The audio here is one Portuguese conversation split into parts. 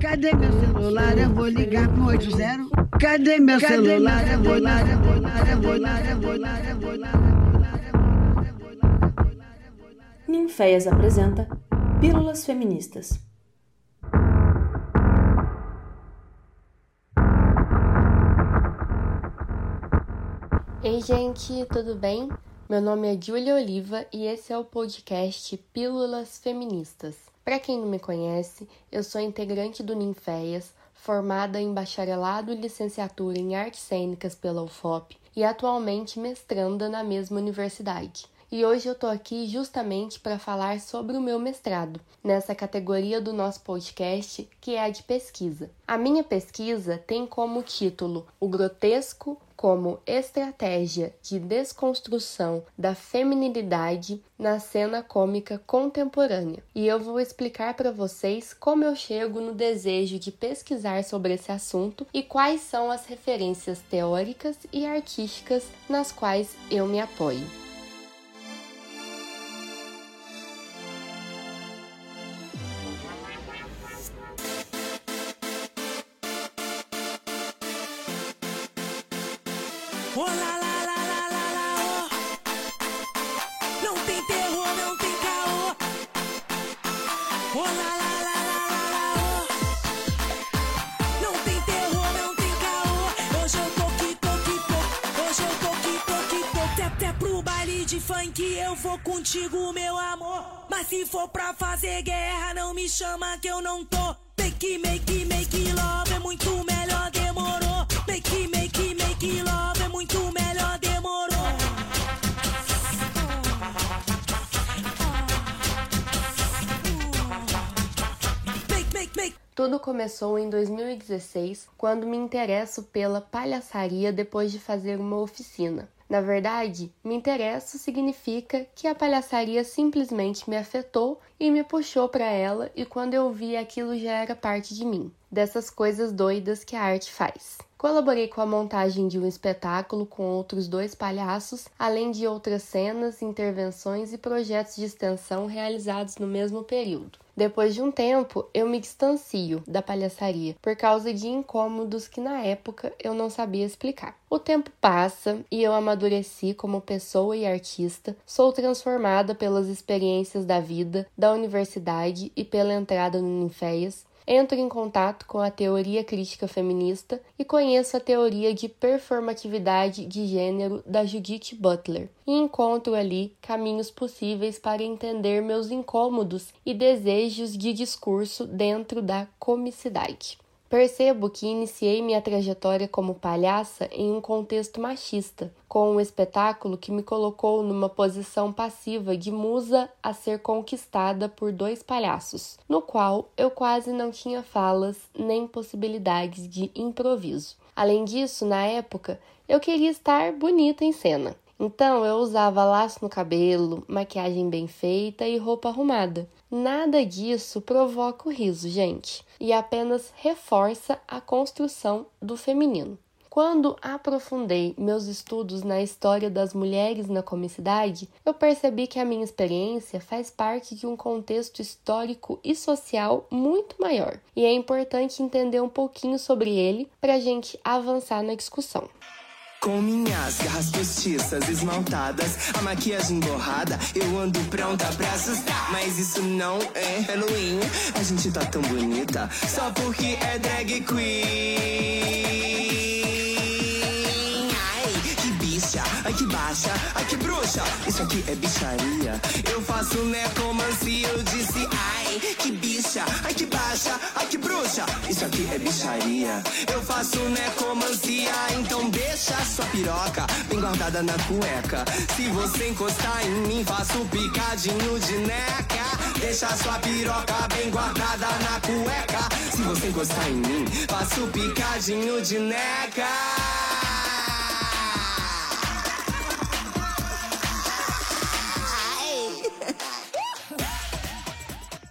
Cadê meu celular? Eu vou ligar pro 80. Cadê meu celular? Eu vou ligar, eu vou ligar, eu vou ligar, eu vou ligar, eu vou ligar. Ninféias apresenta Pílulas Feministas. Ei, gente, tudo bem? Meu nome é Julia Oliva e esse é o podcast Pílulas Feministas. Para quem não me conhece, eu sou integrante do Ninféias, formada em bacharelado e licenciatura em artes cênicas pela UFOP e atualmente mestranda na mesma universidade e hoje eu tô aqui justamente para falar sobre o meu mestrado, nessa categoria do nosso podcast, que é a de pesquisa. A minha pesquisa tem como título O Grotesco como estratégia de desconstrução da feminilidade na cena cômica contemporânea. E eu vou explicar para vocês como eu chego no desejo de pesquisar sobre esse assunto e quais são as referências teóricas e artísticas nas quais eu me apoio. Funk eu vou contigo, meu amor. Mas se for pra fazer guerra, não me chama que eu não tô. Make, make, make love é muito melhor, demorou. Make, make, make love é muito melhor, demorou. Tudo começou em 2016, quando me interesso pela palhaçaria depois de fazer uma oficina. Na verdade, me interesso significa que a palhaçaria simplesmente me afetou e me puxou para ela, e quando eu vi aquilo já era parte de mim, dessas coisas doidas que a arte faz. Colaborei com a montagem de um espetáculo com outros dois palhaços, além de outras cenas, intervenções e projetos de extensão realizados no mesmo período. Depois de um tempo, eu me distancio da palhaçaria por causa de incômodos que na época eu não sabia explicar. O tempo passa e eu amadureci como pessoa e artista, sou transformada pelas experiências da vida, da universidade e pela entrada no Ninféias, entro em contato com a teoria crítica feminista e conheço a teoria de performatividade de gênero da Judith Butler e encontro ali caminhos possíveis para entender meus incômodos e desejos de discurso dentro da comicidade. Percebo que iniciei minha trajetória como palhaça em um contexto machista, com um espetáculo que me colocou numa posição passiva de musa a ser conquistada por dois palhaços, no qual eu quase não tinha falas nem possibilidades de improviso. Além disso, na época, eu queria estar bonita em cena. Então eu usava laço no cabelo, maquiagem bem feita e roupa arrumada. Nada disso provoca o riso, gente, e apenas reforça a construção do feminino. Quando aprofundei meus estudos na história das mulheres na comicidade, eu percebi que a minha experiência faz parte de um contexto histórico e social muito maior, e é importante entender um pouquinho sobre ele para a gente avançar na discussão. Com minhas garras postiças esmaltadas, a maquiagem borrada, eu ando pronta pra assustar. Mas isso não é Halloween, a gente tá tão bonita só porque é drag queen. Ai, que bicha, ai que baixa, ai que bruxa, isso aqui é bicharia. Eu faço necromancia, eu disse ai, que bicha, ai que baixa, ai bruxa, isso aqui é bicharia. Eu faço necromancia, então deixa sua piroca bem guardada na cueca. Se você encostar em mim, faço picadinho de neca. Deixa sua piroca bem guardada na cueca. Se você encostar em mim, faço picadinho de neca.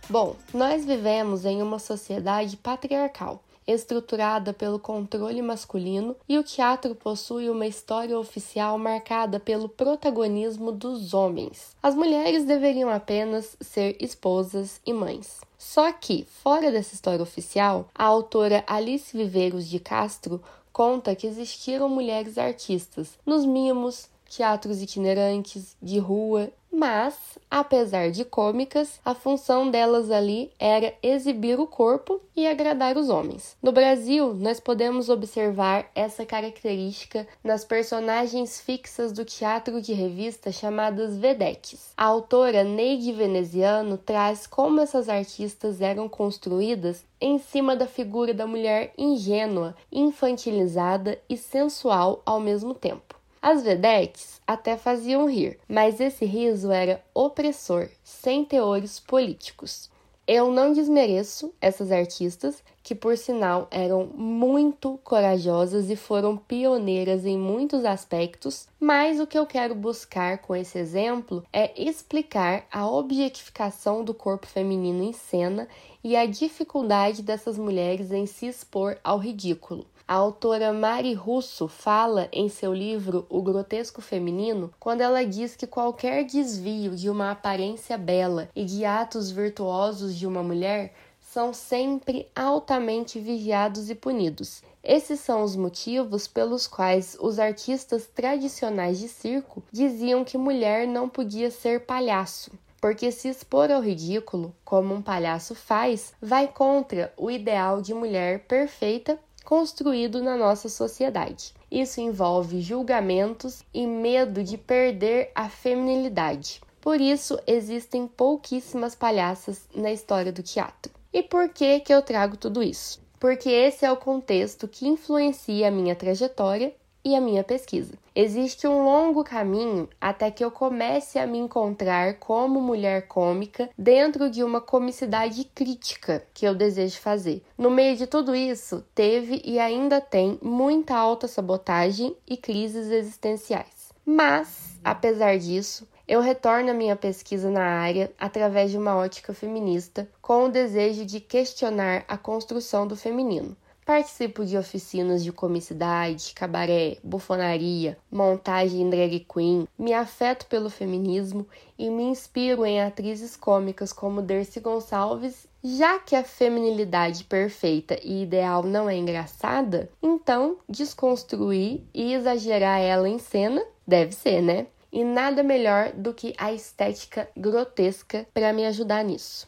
Bom, nós vivemos em uma sociedade patriarcal. estruturada pelo controle masculino, e o teatro possui uma história oficial marcada pelo protagonismo dos homens. As mulheres deveriam apenas ser esposas e mães. Só que, fora dessa história oficial, a autora Alice Viveiros de Castro conta que existiram mulheres artistas nos mimos, teatros itinerantes, de rua, mas, apesar de cômicas, a função delas ali era exibir o corpo e agradar os homens. No Brasil, nós podemos observar essa característica nas personagens fixas do teatro de revista chamadas vedetes. A autora Neide Veneziano traz como essas artistas eram construídas em cima da figura da mulher ingênua, infantilizada e sensual ao mesmo tempo. As vedetes até faziam rir, mas esse riso era opressor, sem teores políticos. Eu não desmereço essas artistas, que por sinal eram muito corajosas e foram pioneiras em muitos aspectos, mas o que eu quero buscar com esse exemplo é explicar a objetificação do corpo feminino em cena e a dificuldade dessas mulheres em se expor ao ridículo. A autora Mari Russo fala em seu livro O Grotesco Feminino quando ela diz que qualquer desvio de uma aparência bela e de atos virtuosos de uma mulher são sempre altamente vigiados e punidos. Esses são os motivos pelos quais os artistas tradicionais de circo diziam que mulher não podia ser palhaço porque se expor ao ridículo, como um palhaço faz, vai contra o ideal de mulher perfeita construído na nossa sociedade. Isso envolve julgamentos e medo de perder a feminilidade. Por isso, existem pouquíssimas palhaças na história do teatro. E por que, que eu trago tudo isso? Porque esse é o contexto que influencia a minha trajetória e a minha pesquisa. Existe um longo caminho até que eu comece a me encontrar como mulher cômica dentro de uma comicidade crítica que eu desejo fazer. No meio de tudo isso, teve e ainda tem muita alta sabotagem e crises existenciais. Mas, apesar disso, eu retorno à minha pesquisa na área através de uma ótica feminista, com o desejo de questionar a construção do feminino Participo de oficinas de comicidade, cabaré, bufonaria, montagem drag queen, me afeto pelo feminismo e me inspiro em atrizes cômicas como Dercy Gonçalves. Já que a feminilidade perfeita e ideal não é engraçada, então desconstruir e exagerar ela em cena deve ser, né? E nada melhor do que a estética grotesca para me ajudar nisso.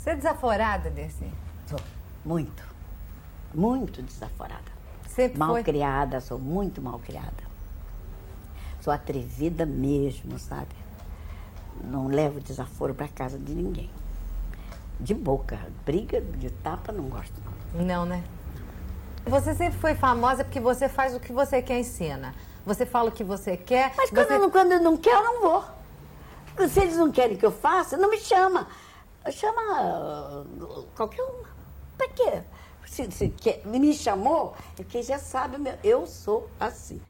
Você é desaforada, Dercy? Sou, muito muito desaforada. Sempre mal foi? criada, sou muito mal criada. Sou atrevida mesmo, sabe? Não levo desaforo para casa de ninguém. De boca, briga de tapa não gosto não. Não, né? Você sempre foi famosa porque você faz o que você quer em cena. Você fala o que você quer. Mas quando, você... eu, não- quando eu não quero, eu não vou. Se eles não querem que eu faça, não me chama. Chama ah, qualquer uma. Pra quê? Se, se quer- me chamou, é que já sabe, meu, eu sou assim.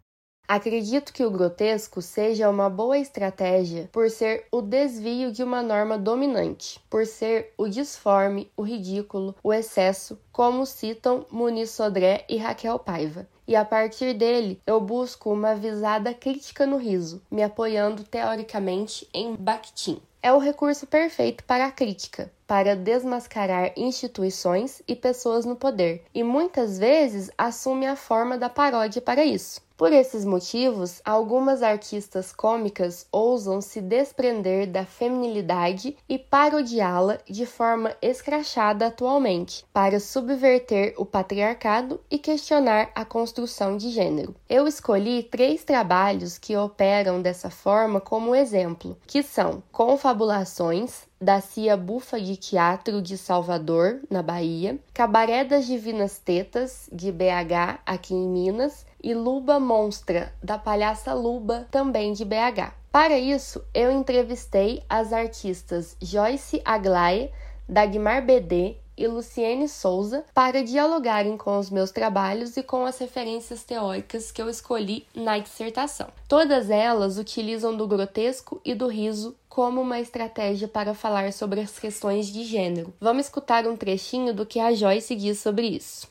Acredito que o grotesco seja uma boa estratégia por ser o desvio de uma norma dominante, por ser o disforme, o ridículo, o excesso, como citam Muniz Sodré e Raquel Paiva. E a partir dele, eu busco uma visada crítica no riso, me apoiando teoricamente em Bakhtin. É o recurso perfeito para a crítica, para desmascarar instituições e pessoas no poder, e muitas vezes assume a forma da paródia para isso. Por esses motivos, algumas artistas cômicas ousam se desprender da feminilidade e parodiá-la de forma escrachada atualmente, para subverter o patriarcado e questionar a construção de gênero. Eu escolhi três trabalhos que operam dessa forma como exemplo, que são Confabulações, da Cia Bufa de Teatro de Salvador, na Bahia, Cabaré das Divinas Tetas, de BH, aqui em Minas, e Luba Monstra, da palhaça Luba, também de BH. Para isso, eu entrevistei as artistas Joyce Aglaia, Dagmar BD e Luciene Souza para dialogarem com os meus trabalhos e com as referências teóricas que eu escolhi na dissertação. Todas elas utilizam do grotesco e do riso como uma estratégia para falar sobre as questões de gênero. Vamos escutar um trechinho do que a Joyce diz sobre isso.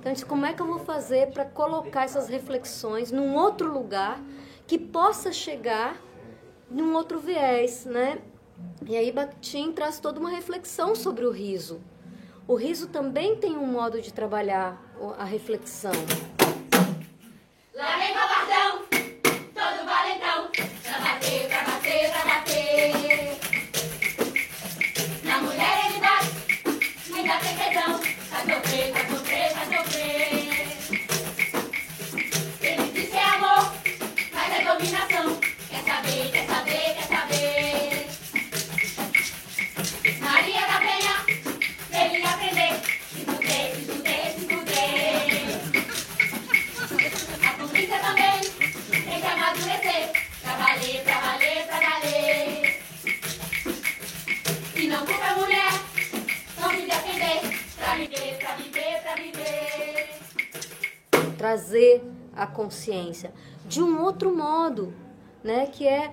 Então, como é que eu vou fazer para colocar essas reflexões num outro lugar que possa chegar num outro viés, né? E aí Bakhtin traz toda uma reflexão sobre o riso. O riso também tem um modo de trabalhar a reflexão. Trazer a consciência de um outro modo, né, que é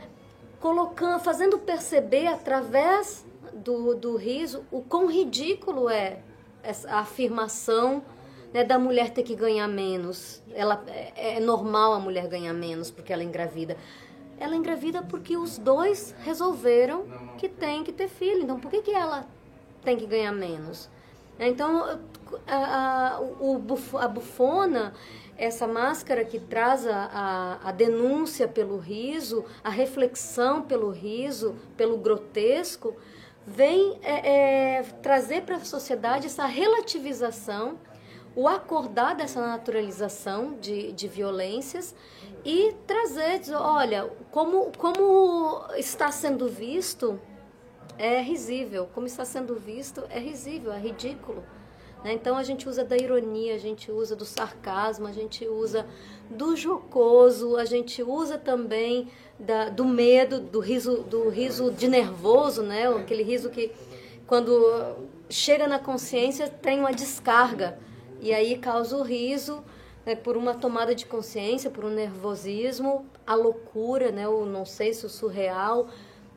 colocando, fazendo perceber através do, do riso o quão ridículo é essa afirmação né, da mulher ter que ganhar menos. Ela é, é normal a mulher ganhar menos porque ela engravida. Ela engravida porque os dois resolveram que tem que ter filho. Então, por que, que ela tem que ganhar menos? Então, a, a, a bufona, essa máscara que traz a, a, a denúncia pelo riso, a reflexão pelo riso, pelo grotesco, vem é, é, trazer para a sociedade essa relativização, o acordar dessa naturalização de, de violências e trazer, dizer, olha, como, como está sendo visto é risível. Como está sendo visto, é risível, é ridículo. Né? Então a gente usa da ironia, a gente usa do sarcasmo, a gente usa do jocoso, a gente usa também da- do medo, do riso, do riso de nervoso, né? Aquele riso que quando chega na consciência tem uma descarga e aí causa o riso né, por uma tomada de consciência, por um nervosismo, a loucura, né, o não sei se o surreal.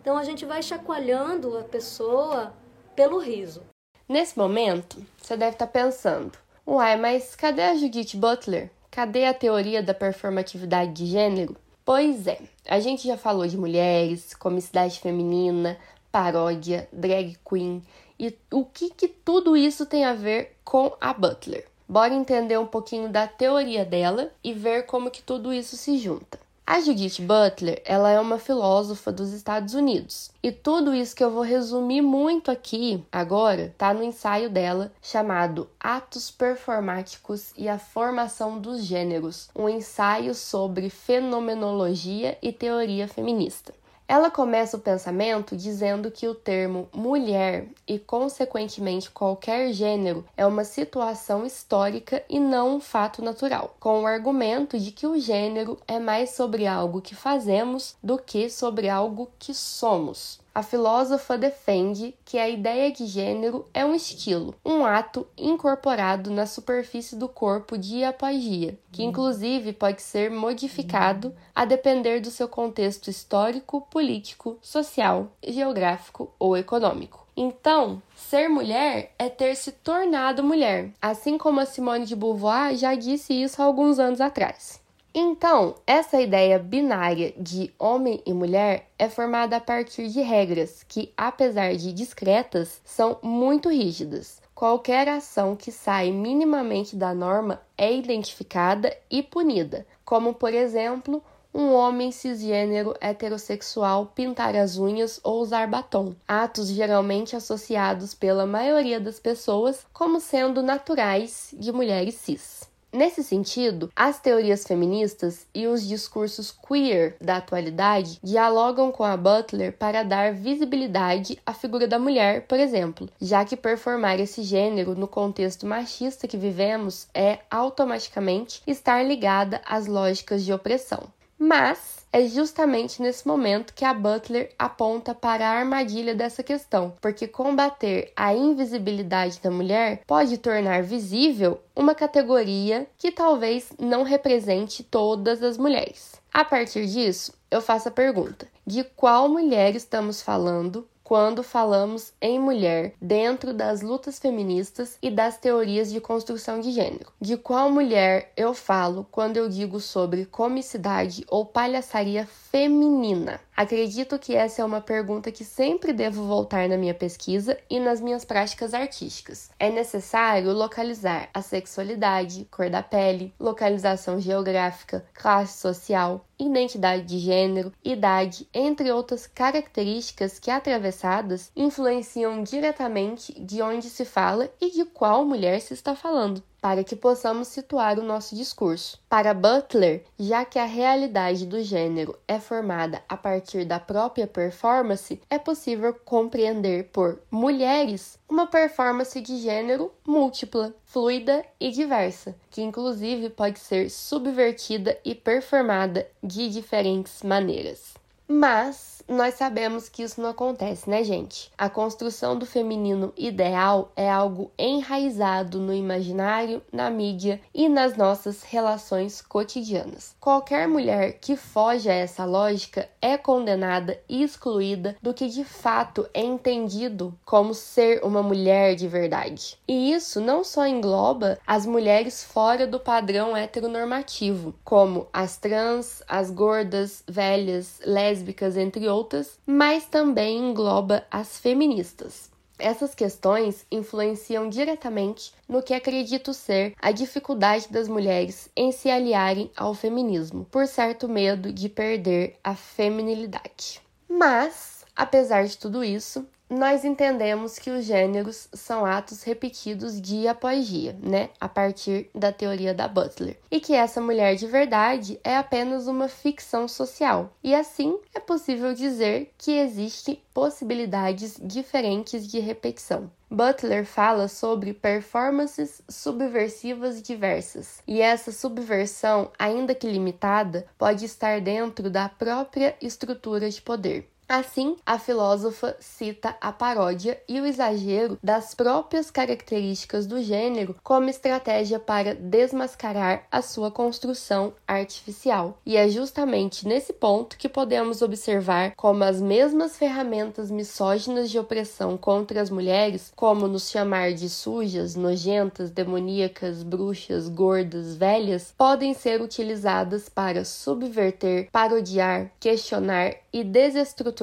Então a gente vai chacoalhando a pessoa pelo riso. Nesse momento, você deve estar pensando: uai, mas cadê a Judith Butler? Cadê a teoria da performatividade de gênero? Pois é, a gente já falou de mulheres, comicidade feminina, paródia, drag queen e o que, que tudo isso tem a ver com a Butler. Bora entender um pouquinho da teoria dela e ver como que tudo isso se junta. A Judith Butler, ela é uma filósofa dos Estados Unidos. E tudo isso que eu vou resumir muito aqui agora tá no ensaio dela chamado Atos Performáticos e a Formação dos Gêneros, um ensaio sobre fenomenologia e teoria feminista. Ela começa o pensamento dizendo que o termo mulher e, consequentemente, qualquer gênero é uma situação histórica e não um fato natural, com o argumento de que o gênero é mais sobre algo que fazemos do que sobre algo que somos. A filósofa defende que a ideia de gênero é um estilo, um ato incorporado na superfície do corpo dia após dia, que inclusive pode ser modificado a depender do seu contexto histórico, político, social, geográfico ou econômico. Então, ser mulher é ter se tornado mulher, assim como a Simone de Beauvoir já disse isso há alguns anos atrás. Então, essa ideia binária de homem e mulher é formada a partir de regras que, apesar de discretas, são muito rígidas. Qualquer ação que sai minimamente da norma é identificada e punida, como, por exemplo, um homem cisgênero heterossexual pintar as unhas ou usar batom, atos geralmente associados pela maioria das pessoas como sendo naturais de mulheres cis. Nesse sentido, as teorias feministas e os discursos queer da atualidade dialogam com a Butler para dar visibilidade à figura da mulher, por exemplo, já que performar esse gênero no contexto machista que vivemos é automaticamente estar ligada às lógicas de opressão. Mas é justamente nesse momento que a Butler aponta para a armadilha dessa questão, porque combater a invisibilidade da mulher pode tornar visível uma categoria que talvez não represente todas as mulheres. A partir disso, eu faço a pergunta: de qual mulher estamos falando quando falamos em mulher dentro das lutas feministas e das teorias de construção de gênero. De qual mulher eu falo quando eu digo sobre comicidade ou palhaçaria feminina? Acredito que essa é uma pergunta que sempre devo voltar na minha pesquisa e nas minhas práticas artísticas. É necessário localizar a sexualidade, cor da pele, localização geográfica, classe social, identidade de gênero, idade, entre outras características que, atravessadas, influenciam diretamente de onde se fala e de qual mulher se está falando para que possamos situar o nosso discurso. Para Butler, já que a realidade do gênero é formada a partir da própria performance, é possível compreender por mulheres uma performance de gênero múltipla, fluida e diversa, que inclusive pode ser subvertida e performada de diferentes maneiras. Mas nós sabemos que isso não acontece, né, gente? A construção do feminino ideal é algo enraizado no imaginário, na mídia e nas nossas relações cotidianas. Qualquer mulher que foge a essa lógica é condenada e excluída do que de fato é entendido como ser uma mulher de verdade. E isso não só engloba as mulheres fora do padrão heteronormativo, como as trans, as gordas, velhas, lésbicas, entre outras, mas também engloba as feministas. Essas questões influenciam diretamente no que acredito ser a dificuldade das mulheres em se aliarem ao feminismo, por certo medo de perder a feminilidade. Mas, apesar de tudo isso, nós entendemos que os gêneros são atos repetidos dia após dia, né? A partir da teoria da Butler. E que essa mulher de verdade é apenas uma ficção social. E assim é possível dizer que existem possibilidades diferentes de repetição. Butler fala sobre performances subversivas diversas, e essa subversão, ainda que limitada, pode estar dentro da própria estrutura de poder. Assim, a filósofa cita a paródia e o exagero das próprias características do gênero como estratégia para desmascarar a sua construção artificial. E é justamente nesse ponto que podemos observar como as mesmas ferramentas misóginas de opressão contra as mulheres, como nos chamar de sujas, nojentas, demoníacas, bruxas, gordas, velhas, podem ser utilizadas para subverter, parodiar, questionar e desestruturar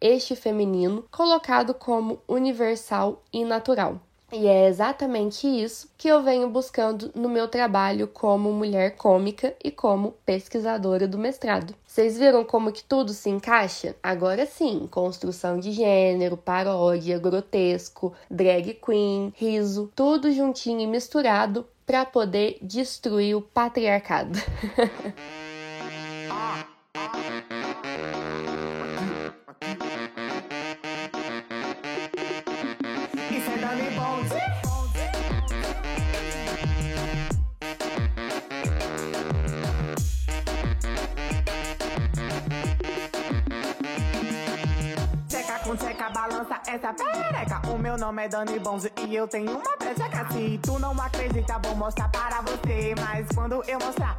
este feminino colocado como universal e natural. E é exatamente isso que eu venho buscando no meu trabalho como mulher cômica e como pesquisadora do mestrado. Vocês viram como que tudo se encaixa? Agora sim, construção de gênero, paródia, grotesco, drag queen, riso, tudo juntinho e misturado para poder destruir o patriarcado. essa perereca. O meu nome é Dani Bonze e eu tenho uma pecheca. Se tu não acredita, vou mostrar para você. Mas quando eu mostrar,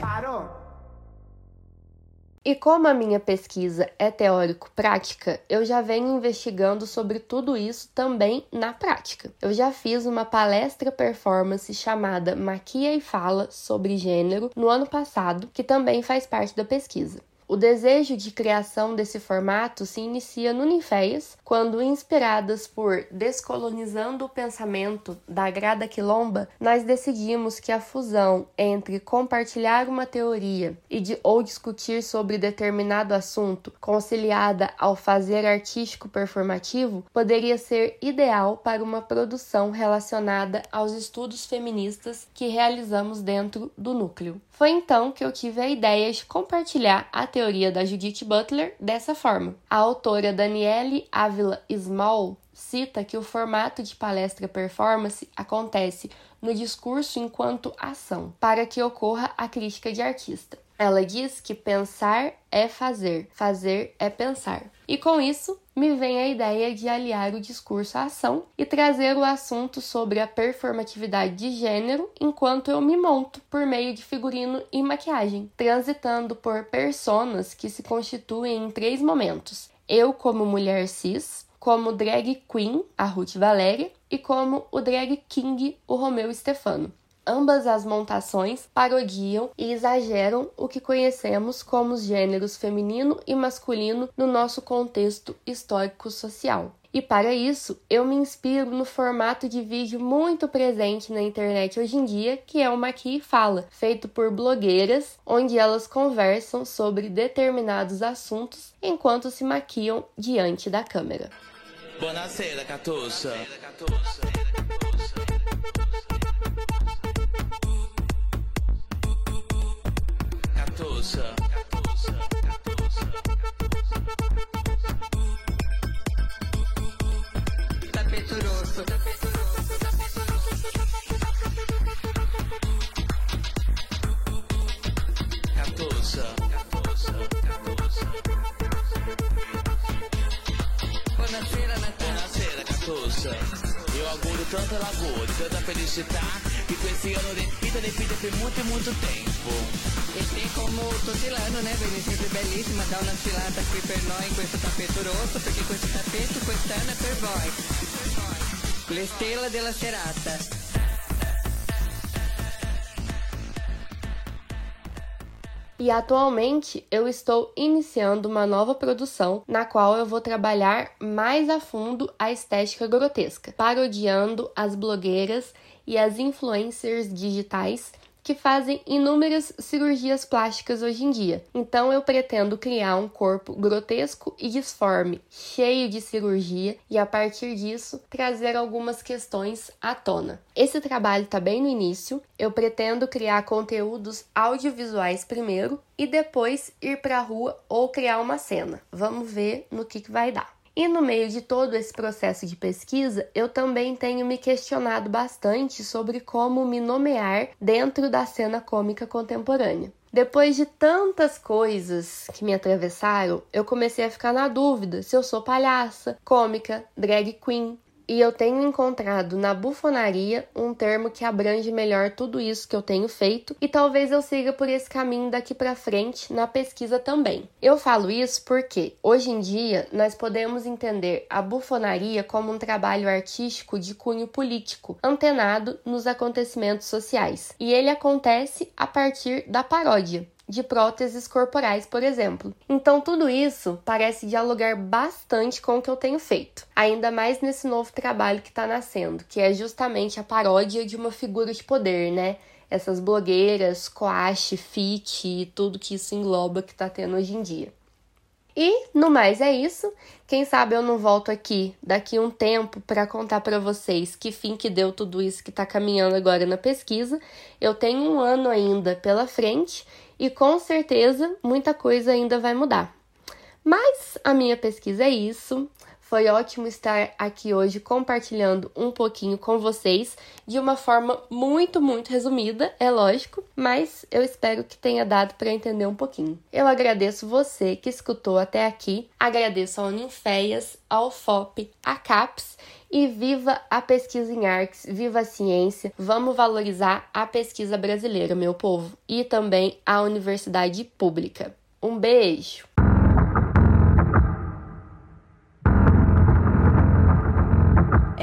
Parou? E como a minha pesquisa é teórico-prática, eu já venho investigando sobre tudo isso também na prática. Eu já fiz uma palestra performance chamada Maquia e Fala sobre Gênero no ano passado, que também faz parte da pesquisa. O desejo de criação desse formato se inicia no Ninféias, quando, inspiradas por Descolonizando o Pensamento da Grada Quilomba, nós decidimos que a fusão entre compartilhar uma teoria e de, ou discutir sobre determinado assunto, conciliada ao fazer artístico performativo, poderia ser ideal para uma produção relacionada aos estudos feministas que realizamos dentro do núcleo. Foi então que eu tive a ideia de compartilhar a teoria da Judith Butler dessa forma. A autora Danielle Ávila Small cita que o formato de palestra performance acontece no discurso enquanto ação, para que ocorra a crítica de artista. Ela diz que pensar é fazer, fazer é pensar. E com isso, me vem a ideia de aliar o discurso à ação e trazer o assunto sobre a performatividade de gênero enquanto eu me monto por meio de figurino e maquiagem, transitando por personas que se constituem em três momentos: eu como mulher cis, como drag queen, a Ruth Valéria, e como o drag king, o Romeu Stefano. Ambas as montações parodiam e exageram o que conhecemos como os gêneros feminino e masculino no nosso contexto histórico-social. E para isso, eu me inspiro no formato de vídeo muito presente na internet hoje em dia, que é o Maqui Fala, feito por blogueiras, onde elas conversam sobre determinados assuntos enquanto se maquiam diante da câmera. Buonasera, Catussa. Catussa. Tapete tanta lagoa, de tanta felicità, che questi anno di vita di vita per molto, molto tempo. E como tutti l'anno, né? Vieni sempre bellissima, dà una sfilata qui per noi in questo tappeto rosso, perché questo tappeto quest'anno è per voi. Le stelle della serata. E atualmente eu estou iniciando uma nova produção na qual eu vou trabalhar mais a fundo a estética grotesca, parodiando as blogueiras e as influencers digitais que fazem inúmeras cirurgias plásticas hoje em dia. Então eu pretendo criar um corpo grotesco e disforme, cheio de cirurgia, e a partir disso trazer algumas questões à tona. Esse trabalho está bem no início. Eu pretendo criar conteúdos audiovisuais primeiro e depois ir para a rua ou criar uma cena. Vamos ver no que, que vai dar. E no meio de todo esse processo de pesquisa, eu também tenho me questionado bastante sobre como me nomear dentro da cena cômica contemporânea. Depois de tantas coisas que me atravessaram, eu comecei a ficar na dúvida se eu sou palhaça, cômica, drag queen, e eu tenho encontrado na bufonaria um termo que abrange melhor tudo isso que eu tenho feito e talvez eu siga por esse caminho daqui para frente na pesquisa também. Eu falo isso porque hoje em dia nós podemos entender a bufonaria como um trabalho artístico de cunho político, antenado nos acontecimentos sociais. E ele acontece a partir da paródia de próteses corporais, por exemplo. Então, tudo isso parece dialogar bastante com o que eu tenho feito, ainda mais nesse novo trabalho que está nascendo, que é justamente a paródia de uma figura de poder, né? Essas blogueiras, coache, fit e tudo que isso engloba que está tendo hoje em dia. E no mais é isso. Quem sabe eu não volto aqui daqui um tempo para contar para vocês que fim que deu tudo isso que está caminhando agora na pesquisa. Eu tenho um ano ainda pela frente e com certeza muita coisa ainda vai mudar. Mas a minha pesquisa é isso. Foi ótimo estar aqui hoje compartilhando um pouquinho com vocês de uma forma muito, muito resumida, é lógico, mas eu espero que tenha dado para entender um pouquinho. Eu agradeço você que escutou até aqui, agradeço ao Ninféias, ao FOP, à CAPES e viva a pesquisa em artes, viva a ciência. Vamos valorizar a pesquisa brasileira, meu povo, e também a universidade pública. Um beijo!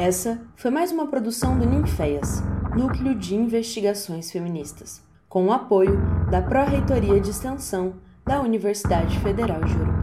Essa foi mais uma produção do Ninféias, Núcleo de Investigações Feministas, com o apoio da Pró-Reitoria de Extensão da Universidade Federal de Ouro